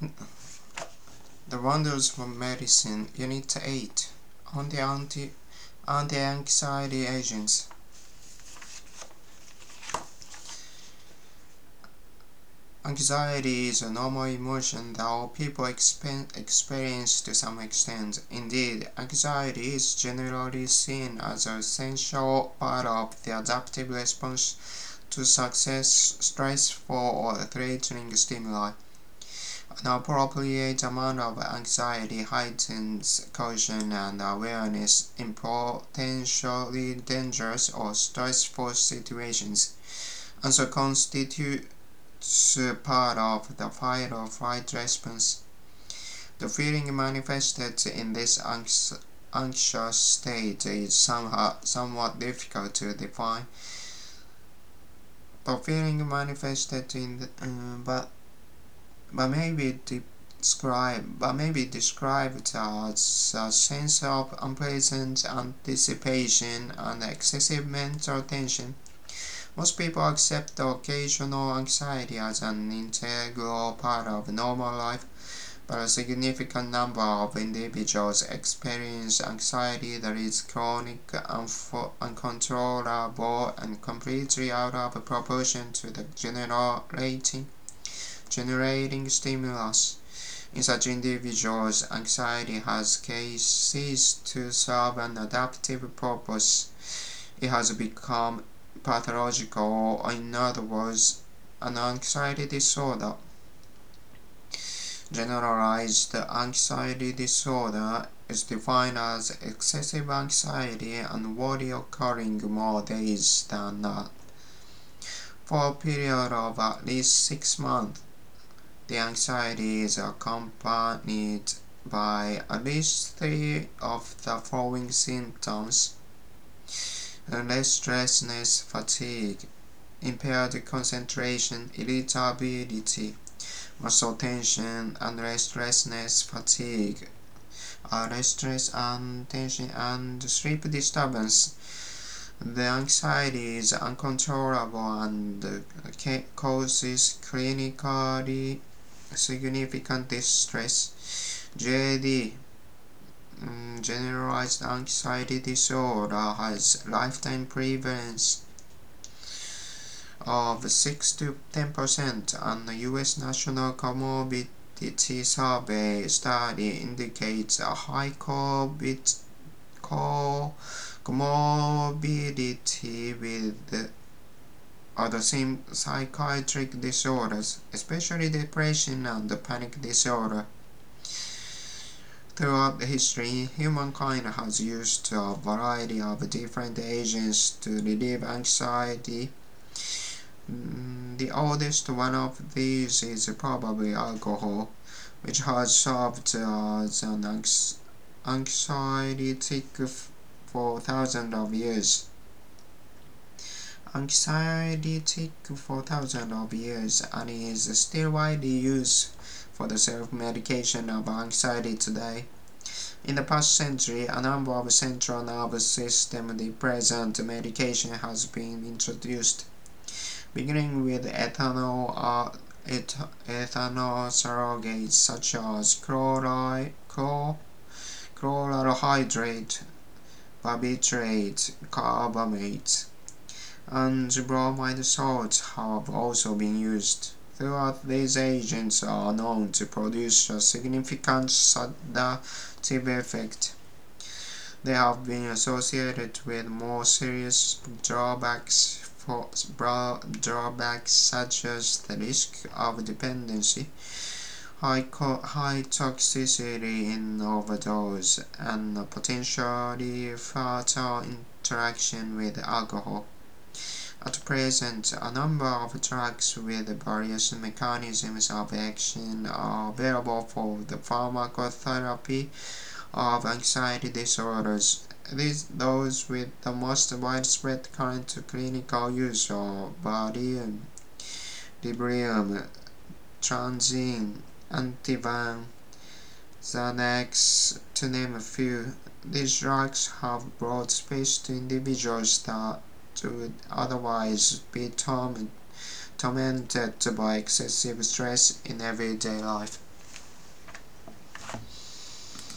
The Wonders of Medicine, Unit 8 on the anti anti-anxiety agents. Anxiety is a normal emotion that all people experience to some extent. Indeed, anxiety is generally seen as an essential part of the adaptive response to success, stressful or threatening stimuli. An appropriate amount of anxiety heightens caution and awareness in potentially dangerous or stressful situations, and so constitutes part of the fight or flight response. The feeling manifested in this anxious state is somewhat, somewhat difficult to define. The feeling manifested in the, uh, but but may be described but described as a sense of unpleasant anticipation and excessive mental tension. Most people accept the occasional anxiety as an integral part of normal life, but a significant number of individuals experience anxiety that is chronic, uncontrollable, and completely out of proportion to the general rating generating stimulus. In such individuals, anxiety has ceased to serve an adaptive purpose. It has become pathological, or in other words, an anxiety disorder. Generalized anxiety disorder is defined as excessive anxiety and worry occurring more days than not. For a period of at least six months, the anxiety is accompanied by at least three of the following symptoms. Restlessness, fatigue, impaired concentration, irritability, muscle tension, and restlessness, fatigue, uh, and tension, and sleep disturbance. The anxiety is uncontrollable and causes clinically significant distress. GAD mm, generalized anxiety disorder has lifetime prevalence of 6 to 10 percent and the US National Comorbidity Survey study indicates a high COVID comorbidity with are the same psychiatric disorders, especially depression and the panic disorder. Throughout history, humankind has used a variety of different agents to relieve anxiety. Mm, the oldest one of these is probably alcohol, which has served as an anxiolytic for thousands of years anxiolytic for thousands of years and is still widely used for the self-medication of anxiety today. In the past century, a number of central nervous system depressant medication has been introduced, beginning with ethanol, uh, et ethanol surrogates such as chloride, chlor, hydrate, barbiturate, carbamate, and bromide salts have also been used. Throughout these agents are known to produce a significant sedative effect. They have been associated with more serious drawbacks for drawbacks such as the risk of dependency, high, high toxicity in overdose, and potentially fatal interaction with alcohol. At present, a number of drugs with various mechanisms of action are available for the pharmacotherapy of anxiety disorders. These, those with the most widespread current clinical use are Valium, Librium, Tranxene, Ativan, Xanax, to name a few. These drugs have broad space to individuals that would otherwise be tormented by excessive stress in everyday life.